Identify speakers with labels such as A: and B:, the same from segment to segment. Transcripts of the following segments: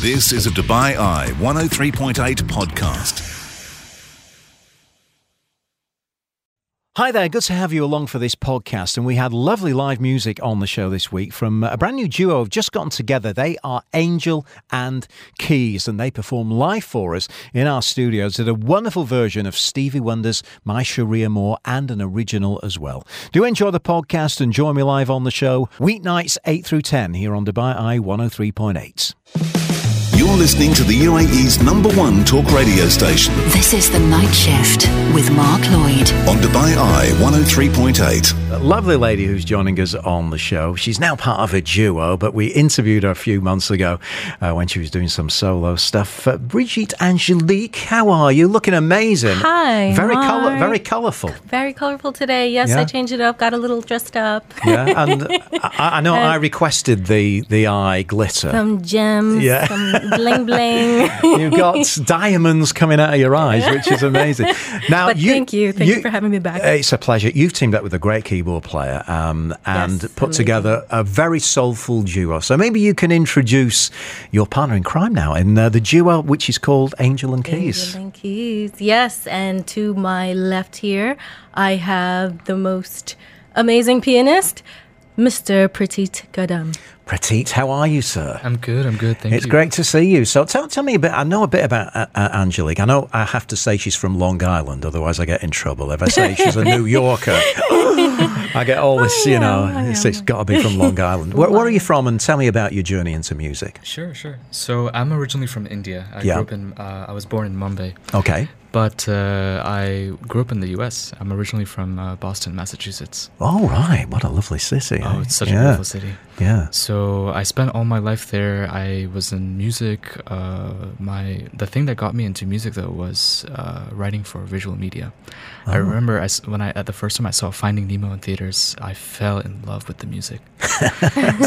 A: This is a Dubai Eye 103.8 podcast.
B: Hi there, good to have you along for this podcast. And we had lovely live music on the show this week from a brand new duo who've just gotten together. They are Angel and Keys, and they perform live for us in our studios. Did a wonderful version of Stevie Wonder's My Cherie Amour and an original as well. Do enjoy the podcast and join me live on the show weeknights 8 through 10 here on Dubai Eye 103.8.
A: You're listening to the UAE's number one talk radio station
C: This is The Night Shift with Mark Lloyd.
A: on Dubai Eye 103.8.
B: A lovely lady who's joining us on the show. She's now part of a duo, but we interviewed her a few months ago uh, when she was doing some solo stuff. Uh, Brigitte Angelique, how are you? Looking amazing.
D: Hi,
B: Very colour,
D: Mark.
B: very colourful.
D: Very colorful today. Yes,
B: Yeah.
D: I changed it up. Got a little dressed up.
B: Yeah, and I, I know I requested the the eye glitter.
D: Some gems,
B: Yeah.
D: some bling bling.
B: You've got diamonds coming out of your eyes, which is amazing. Now,
D: but thank you. Thank you, for having me back.
B: It's a pleasure. You've teamed up with a great keyboard player um, and
D: Yes,
B: put
D: amazing.
B: together a very soulful duo. So maybe you can introduce your partner in crime now in uh, the duo, which is called Angel and Keys.
D: Angel and Keys. Yes, and to my left here, I have the most amazing pianist, Mr. Pratit Gadam.
B: Pratit, how are you, sir?
E: I'm good. I'm good. Thank
B: It's
E: you.
B: great to see you. So tell, tell me a bit. I know a bit about uh, uh, Angelique. I know I have to say she's from Long Island, otherwise I get in trouble. If I say she's a New Yorker, I get all this, you know, it's, it's got to be from Long Island. Where, where are you from? And tell me about your journey into music.
E: Sure, sure. So I'm originally from India. I
B: Yeah.
E: grew up in. Uh, I was born in Mumbai,
B: Okay.
E: But uh, I grew up in the U.S. I'm originally from uh, Boston, Massachusetts.
B: All right. What a lovely city.
E: Oh,
B: eh?
E: it's such a
B: yeah.
E: beautiful city.
B: Yeah.
E: So I spent all my life there. I was in music. Uh, my the thing that got me into music though was uh, writing for visual media. I
B: Oh.
E: remember I when I at the first time I saw Finding Nemo in theaters, I fell in love with the music.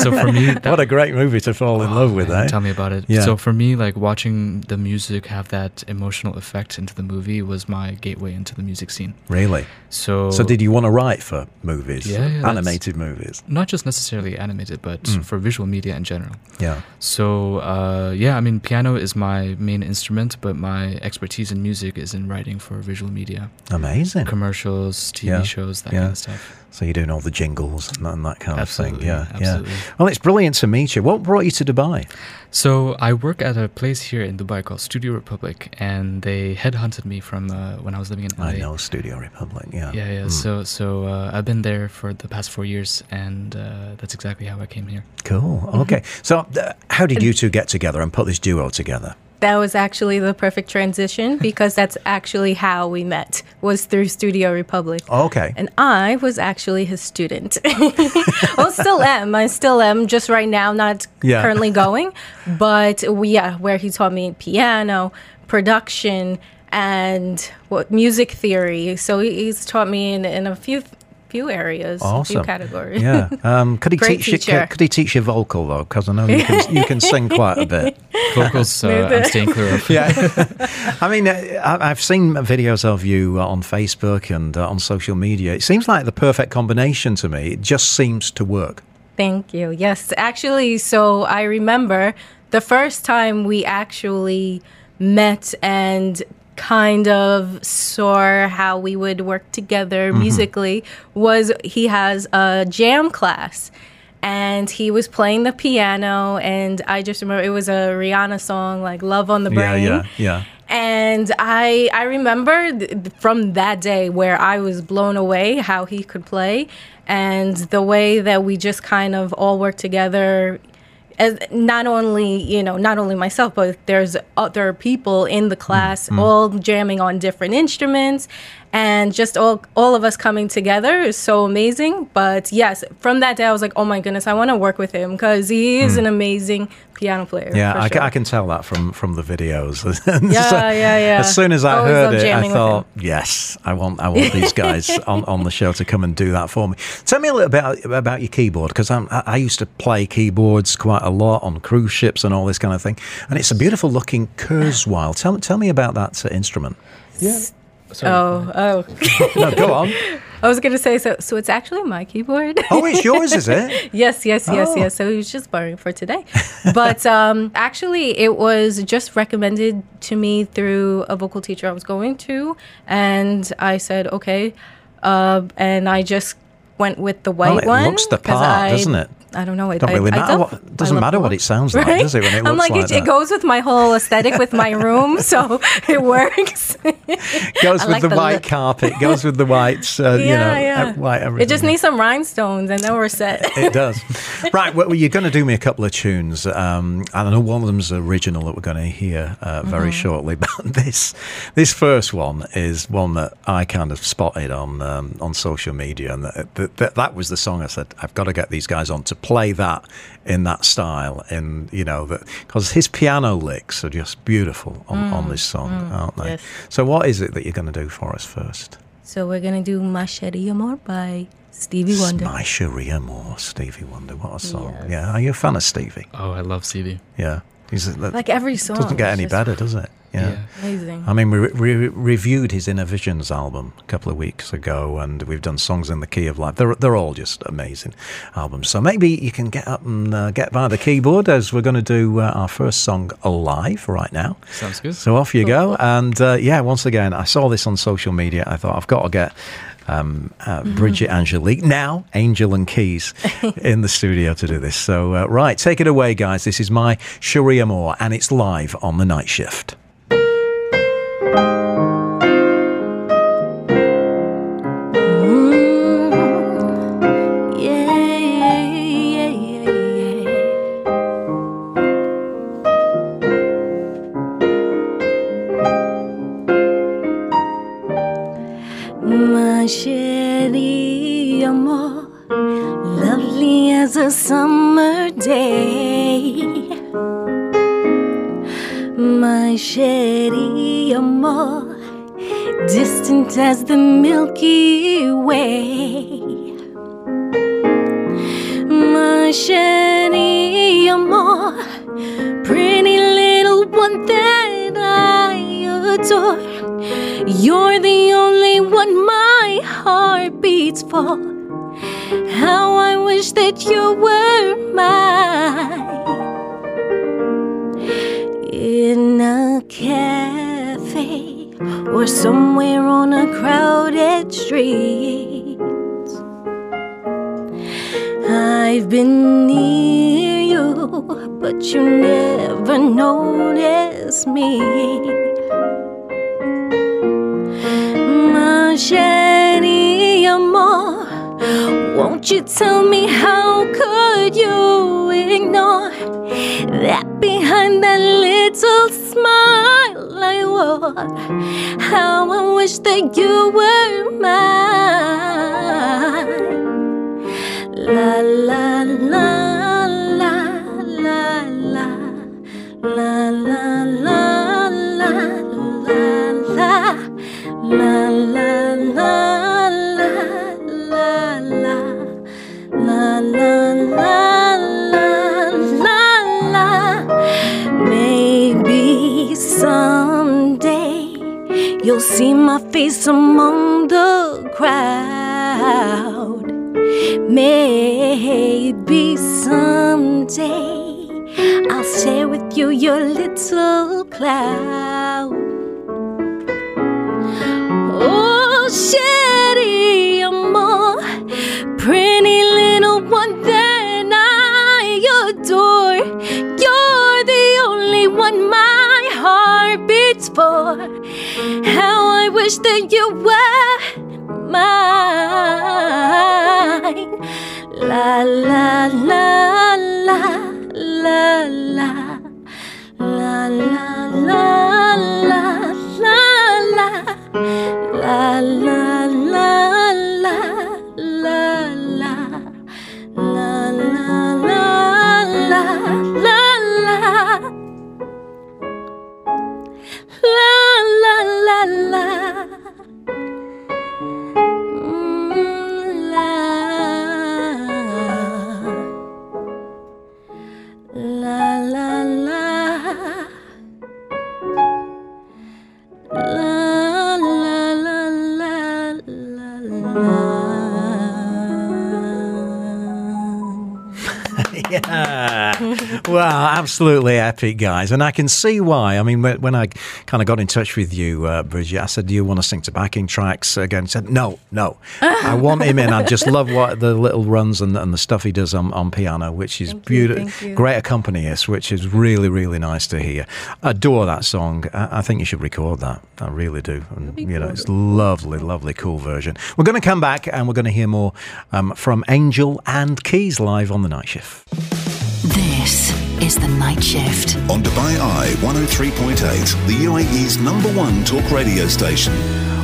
E: so for me, that,
B: What a great movie to fall in
E: Oh,
B: love with,
E: man,
B: eh?
E: Tell me about it.
B: Yeah.
E: So for me, like watching the music have that emotional effect into the movie was my gateway into the music scene.
B: Really?
E: So
B: So did you want to write for movies?
E: Yeah, yeah,
B: Animated movies?
E: not just necessarily animated, but
B: Mm.
E: for visual media in general.
B: Yeah.
E: So uh, yeah, I mean, piano is my main instrument, but my expertise in music is in writing for visual media,
B: Amazing.
E: commercials, TV
B: Yeah,
E: shows, that
B: yeah.
E: kind of stuff.
B: So you're doing all the jingles and that, and that kind
E: Absolutely,
B: of thing. Yeah,
E: absolutely.
B: yeah. Well, it's brilliant to meet you. What brought you to Dubai?
E: So I work at a place here in Dubai called Studio Republic, and they headhunted me from uh, when I was living in LA.
B: I know Studio Republic. Yeah.
E: Yeah, yeah.
B: Mm.
E: So, so uh, I've been there for the past four years, and uh, that's exactly how I came here.
B: Cool.
E: Mm-hmm.
B: Okay. So, uh, how did you two get together and put this duo together?
D: That was actually the perfect transition because that's actually how we met was through Studio Republic.
B: Oh, okay.
D: And I was actually his student. well, still am. I still am. Just right now, not
B: Yeah.
D: currently going. But we, yeah, where he taught me piano, production, and what music theory. So he's taught me in, in a few few areas, a few categories.
B: Yeah. Um, could he
D: Great
B: teach you?
D: teacher.
B: Could, could he teach you vocal though? Because I know you can you can sing quite a bit.
E: Vocals, uh,
D: Maybe.
E: I'm staying clear of.
B: Yeah. I mean, uh, I- I've seen videos of you uh, on Facebook and uh, on social media. It seems like the perfect combination to me. It just seems to work.
D: Thank you. Yes, actually, so I remember the first time we actually met and kind of saw how we would work together mm-hmm. musically was he has a jam class and he was playing the piano and I just remember it was a Rihanna song like Love on the Brain.
B: Yeah, yeah, yeah.
D: And I I remember th- from that day where I was blown away how he could play and the way that we just kind of all worked together as not only you know not only myself but there's other people in the class mm-hmm. all jamming on different instruments and just all all of us coming together is so amazing. But yes from that day i was like oh my goodness i want to work with him because he is mm. an amazing piano player
B: Yeah, I,
D: sure.
B: I can tell that from from the videos.
D: Yeah, yeah, yeah.
B: As soon as I
D: Always
B: heard it, I thought, yes, I want I want these guys on, on the show to come and do that for me. Tell me a little bit about, about your keyboard because I, I used to play keyboards quite a lot on cruise ships and all this kind of thing, and it's a beautiful looking Kurzweil. Tell me tell me about that uh, instrument.
E: Sorry.
D: oh oh
B: No, go on.
D: I was gonna say so. So it's actually my keyboard.
B: Oh, it's yours, is it?
D: yes, yes, yes,
B: Oh.
D: yes. So he was just borrowing for today. But um, actually, it was just recommended to me through a vocal teacher I was going to, and I said okay, uh, and I just went with the white
B: it
D: one.
B: looks the part,
D: I,
B: doesn't it?
D: I don't know. It
B: Don't
D: I,
B: really
D: I
B: matter
D: don't-
B: what-
D: I
B: doesn't matter what it sounds like,
D: right?
B: does it, when it
D: I'm
B: looks
D: like,
B: like
D: it, it goes with my whole aesthetic with my room, so it works.
B: Goes
D: I
B: with
D: like
B: the,
D: the
B: white
D: look.
B: carpet. Goes with the white. Uh, you know,
D: yeah, yeah.
B: uh, white
D: it just needs some rhinestones, and then we're set.
B: It does. right. Well, you're going to do me a couple of tunes. Um, and I know one of them's original that we're going to hear uh, very
D: Mm-hmm.
B: shortly. But this this first one is one that I kind of spotted on um, on social media, and that, that, that that was the song I said I've got to get these guys on to play that in that style, in you know that because his piano licks are just beautiful on, on this song, aren't they?
D: Mm, yes.
B: So, what is it that you're going to do for us first?
D: So we're gonna do Ma Cherie Amour by Stevie Wonder.
B: My Cherie Amour, Stevie Wonder. What a song.
D: Yes.
B: Yeah. Are you a fan of Stevie?
E: Oh, I love Stevie.
B: Yeah. He's,
D: Like every song.
B: doesn't get any better, does it?
E: Yeah.
D: Amazing.
B: I mean, we, we reviewed his Innervisions album a couple of weeks ago, and we've done songs in the key of life. They're they're all just amazing albums. So maybe you can get up and uh, get by the keyboard as we're going to do uh, our first song live right now.
E: Sounds good.
B: So off you go. And uh, yeah, once again, I saw this on social media. I thought I've got to get um, uh, Bridget Angelique, now Angel and Keys, in the studio to do this. So, uh, right, take it away, guys. This is my Cherie Amour, and it's live on the night shift.
D: Mm-hmm. My chérie, you're lovely as a summer day. Machete amor, distant as the Milky Way. Machete amor, pretty little one that I adore. You're the only one my heart beats for. How I wish that you were mine. Somewhere on a crowded street. I've been near you, but you never noticed me. Machete amor, won't you tell me how could you ignore that behind that How I wish that you were mine. La la la la la la la la la la la la see my face among the crowd. Maybe someday I'll share with you your little cloud. Oh, chérie, amor, pretty for. How I wish that you were mine. La la la la la la la la la la la la la
B: absolutely epic, guys. And I can see why. I mean, when, when I kind of got in touch with you, uh, Bridget, I said, Do you want to sing to backing tracks again? He said, No, no. I want him in. I just love what the little runs and, and the stuff he does on, on piano, which is
D: Thank
B: beautiful. Great accompanist, which is really, really nice to hear. Adore that song. I, I think you should record that. I really do. And, you know,
D: cool.
B: it's lovely, lovely, cool version. We're going to come back and we're going to hear more um, from Angel and Keys live on the night shift.
C: This is The Night Shift.
A: On Dubai Eye 103.8, the UAE's number one talk radio station.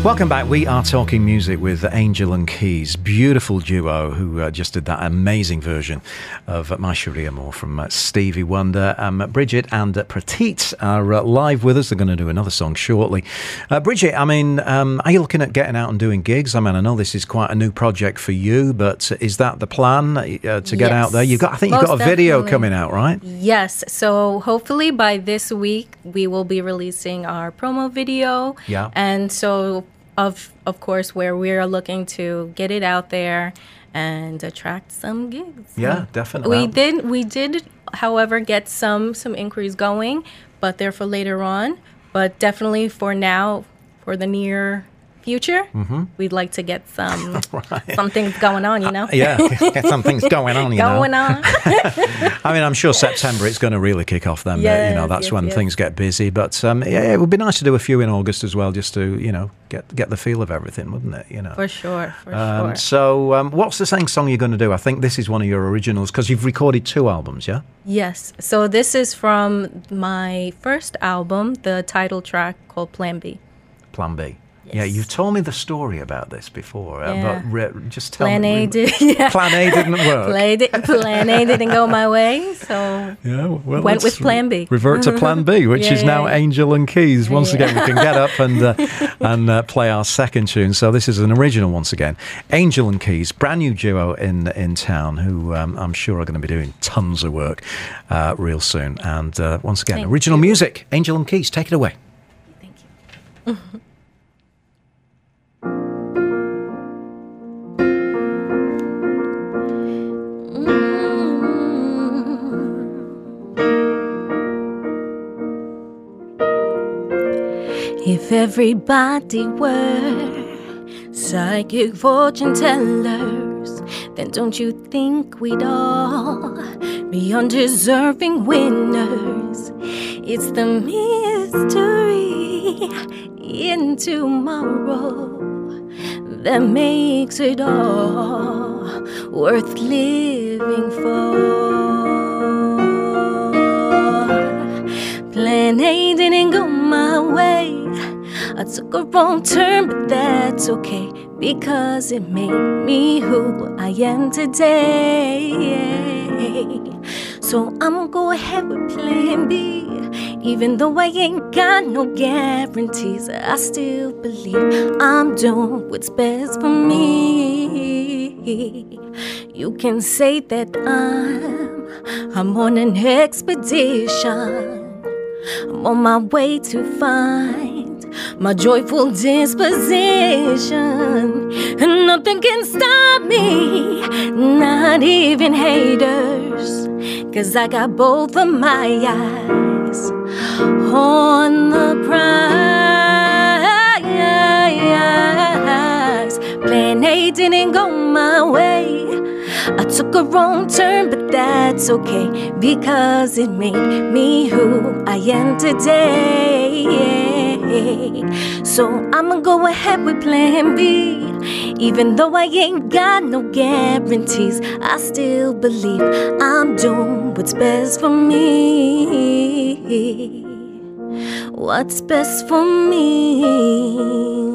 B: Welcome back. We are talking music with Angel and Keys, beautiful duo who uh, just did that amazing version of My Cherie Amour from uh, Stevie Wonder. Um, Bridget and uh, Pratit are uh, live with us. They're going to do another song shortly. Uh, Bridget, I mean, um, are you looking at getting out and doing gigs? I mean, I know this is quite a new project for you, but is that the plan uh, to get out there? You've got, I think you've got a video
D: definitely.
B: coming out, right?
D: Yes. So hopefully by this week we will be releasing our promo video.
B: Yeah.
D: And so of of course where we are looking to get it out there and attract some gigs.
B: Yeah, definitely.
D: We did we did however get some some inquiries going, but they're for later on. But definitely for now, for the near future,
B: Mm-hmm.
D: we'd like to get some some things going on, you know?
B: Yeah, Get something's going on, you know.
D: Going on.
B: I mean, I'm sure September it's going to really kick off then. but, you know, that's
D: yes,
B: when
D: yes.
B: things get busy. But um, yeah, it would be nice to do a few in August as well, just to you know get get the feel of everything, wouldn't it? You know.
D: For sure, for
B: Um,
D: sure.
B: so, um, what's the same song you're going to do? I think this is one of your originals because you've recorded two albums, yeah?
D: Yes. So this is from my first album, the title track called Plan B.
B: Plan B. Yeah, you've told me the story about this before, uh,
D: Yeah.
B: but re- just tell
D: Plan
B: me.
D: A did, yeah.
B: Plan A didn't work.
D: Plan, di- plan A didn't go my way, so
B: Yeah, well,
D: Went with Plan B.
B: Revert to Plan B, which
D: Yeah,
B: is now. Angel and Keys. Once again, we can get up and uh, and uh, play our second tune. So this is an original once again. Angel and Keys, brand new duo in in town, who um, I'm sure are going to be doing tons of work uh, real soon. And uh, once again,
D: Thank
B: original
D: you.
B: music. Angel and Keys, take it away.
D: thank you. Everybody were psychic fortune tellers, then don't you think we'd all be undeserving winners? It's the mystery in tomorrow that makes it all worth living for. Plan A took a wrong turn, but that's okay because it made me who I am today. So I'ma go ahead with plan B. Even though I ain't got no guarantees, I still believe I'm doing what's best for me. You can say that I'm I'm on an expedition. I'm on my way to find my joyful disposition. And nothing can stop me, not even haters. Cause I got both of my eyes on the prize. Plan A didn't go my way. I took a wrong turn, but that's okay because it made me who I am today. So I'ma go ahead with plan B. Even though I ain't got no guarantees, I still believe I'm doing what's best for me. What's best for me?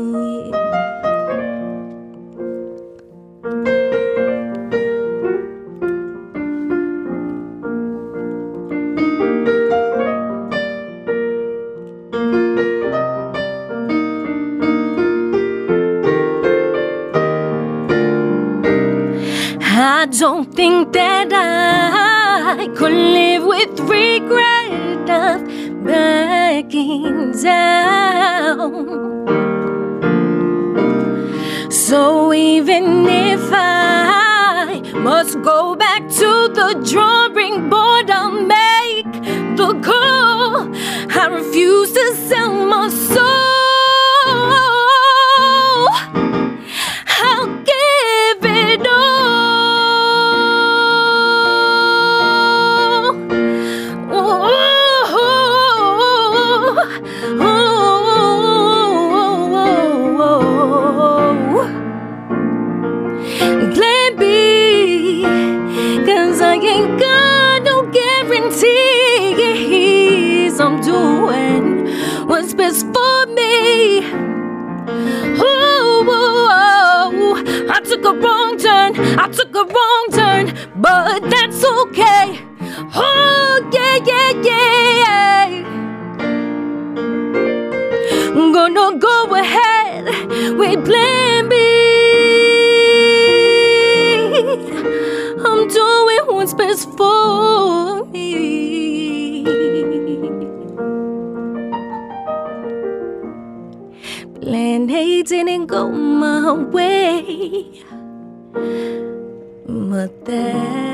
D: Must go back to the drawing board,
F: guarantees. I'm doing what's best for me. Ooh, I took a wrong turn, I took a wrong turn, but that's okay. Oh, yeah, yeah, yeah. I'm gonna go ahead with plan B. I'm doing what's best for Plan A didn't go my way, but that's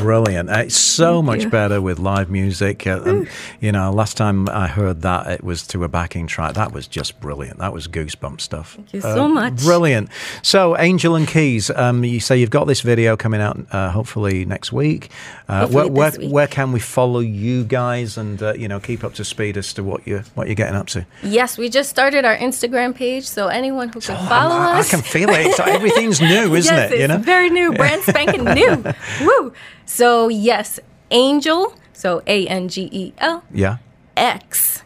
B: brilliant. Uh, It's so much better with live music. Uh, and, you know, last time I heard that, it was to a backing track. That was just brilliant. That was goosebump stuff. Thank
D: you so much.
B: Brilliant. So, Angel and Keys, um, you say you've got this video coming out uh, hopefully next week. Uh,
D: Hopefully
B: where, where,
D: week.
B: where can we follow you guys and, uh, you know, keep up to speed as to what you're, what you're getting up to?
D: Yes, we just started our Instagram page, so anyone who can
B: Oh,
D: follow
B: I, I
D: us.
B: can feel it. It's- everything's new, isn't
D: yes,
B: it? You
D: it's
B: know?
D: very new, brand spanking new. Woo! So yes, Angel. So A N G E L
B: yeah.
D: X,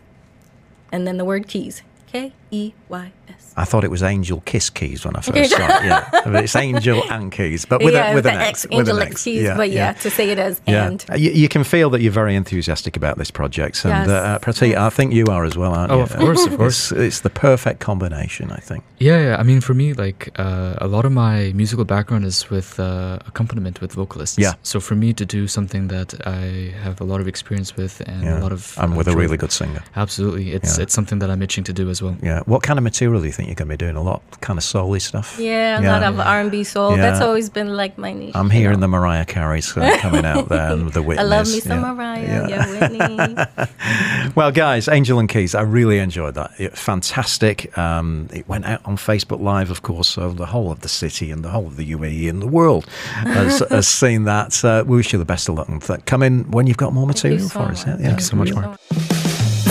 D: and then the word keys. K E Y S.
B: I thought it was Angel Kiss Keys when I first
D: Okay.
B: saw it. Yeah, it's Angel and Keys, but with,
D: yeah,
B: a, with an
D: X,
B: X. with
D: Angel
B: an
D: X keys. but yeah, to say it as
B: Yeah,
D: and.
B: you, you can feel that you're very enthusiastic about this project, and
D: Yes.
B: uh, Pratik, I think you are as well, aren't
E: Oh,
B: you?
E: of course, of course.
B: It's, it's the perfect combination, I think.
E: Yeah, yeah. I mean, for me, like uh, a lot of my musical background is with uh, accompaniment with vocalists.
B: Yeah.
E: So for me to do something that I have a lot of experience with and
B: Yeah,
E: a lot of
B: and
E: uh,
B: with a really good singer.
E: Absolutely, it's
B: Yeah.
E: it's something that I'm itching to do as well.
B: Yeah. What kind of material do you think you're going to be doing? A lot kind of soul stuff.
D: Yeah, a
B: Yeah.
D: lot of R and B soul. That's always been like my niche.
B: I'm
D: you
B: hearing
D: know.
B: the Mariah Carey's coming out there and the
D: Whitney.
B: I
D: love me some
B: yeah.
D: Mariah. Yeah, Whitney.
B: Well, guys, Angel and Keys, I really enjoyed that. It, fantastic. Um, it went out on Facebook Live, of course, so the whole of the city and the whole of the UAE and the world has, has seen that. Uh, we wish you the best of luck and th- come in when you've got more material
D: so
B: for us. Yeah,
E: Thank you so much, Mark.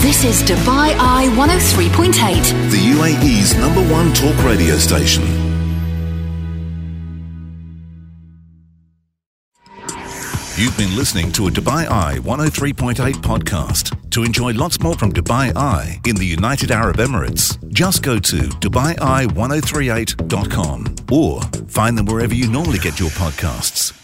C: This is Dubai Eye 103.8.
A: The UAE's number one talk radio station. You've been listening to a Dubai Eye 103.8 podcast. To enjoy lots more from Dubai Eye in the United Arab Emirates, just go to DubaiEye1038.com or find them wherever you normally get your podcasts.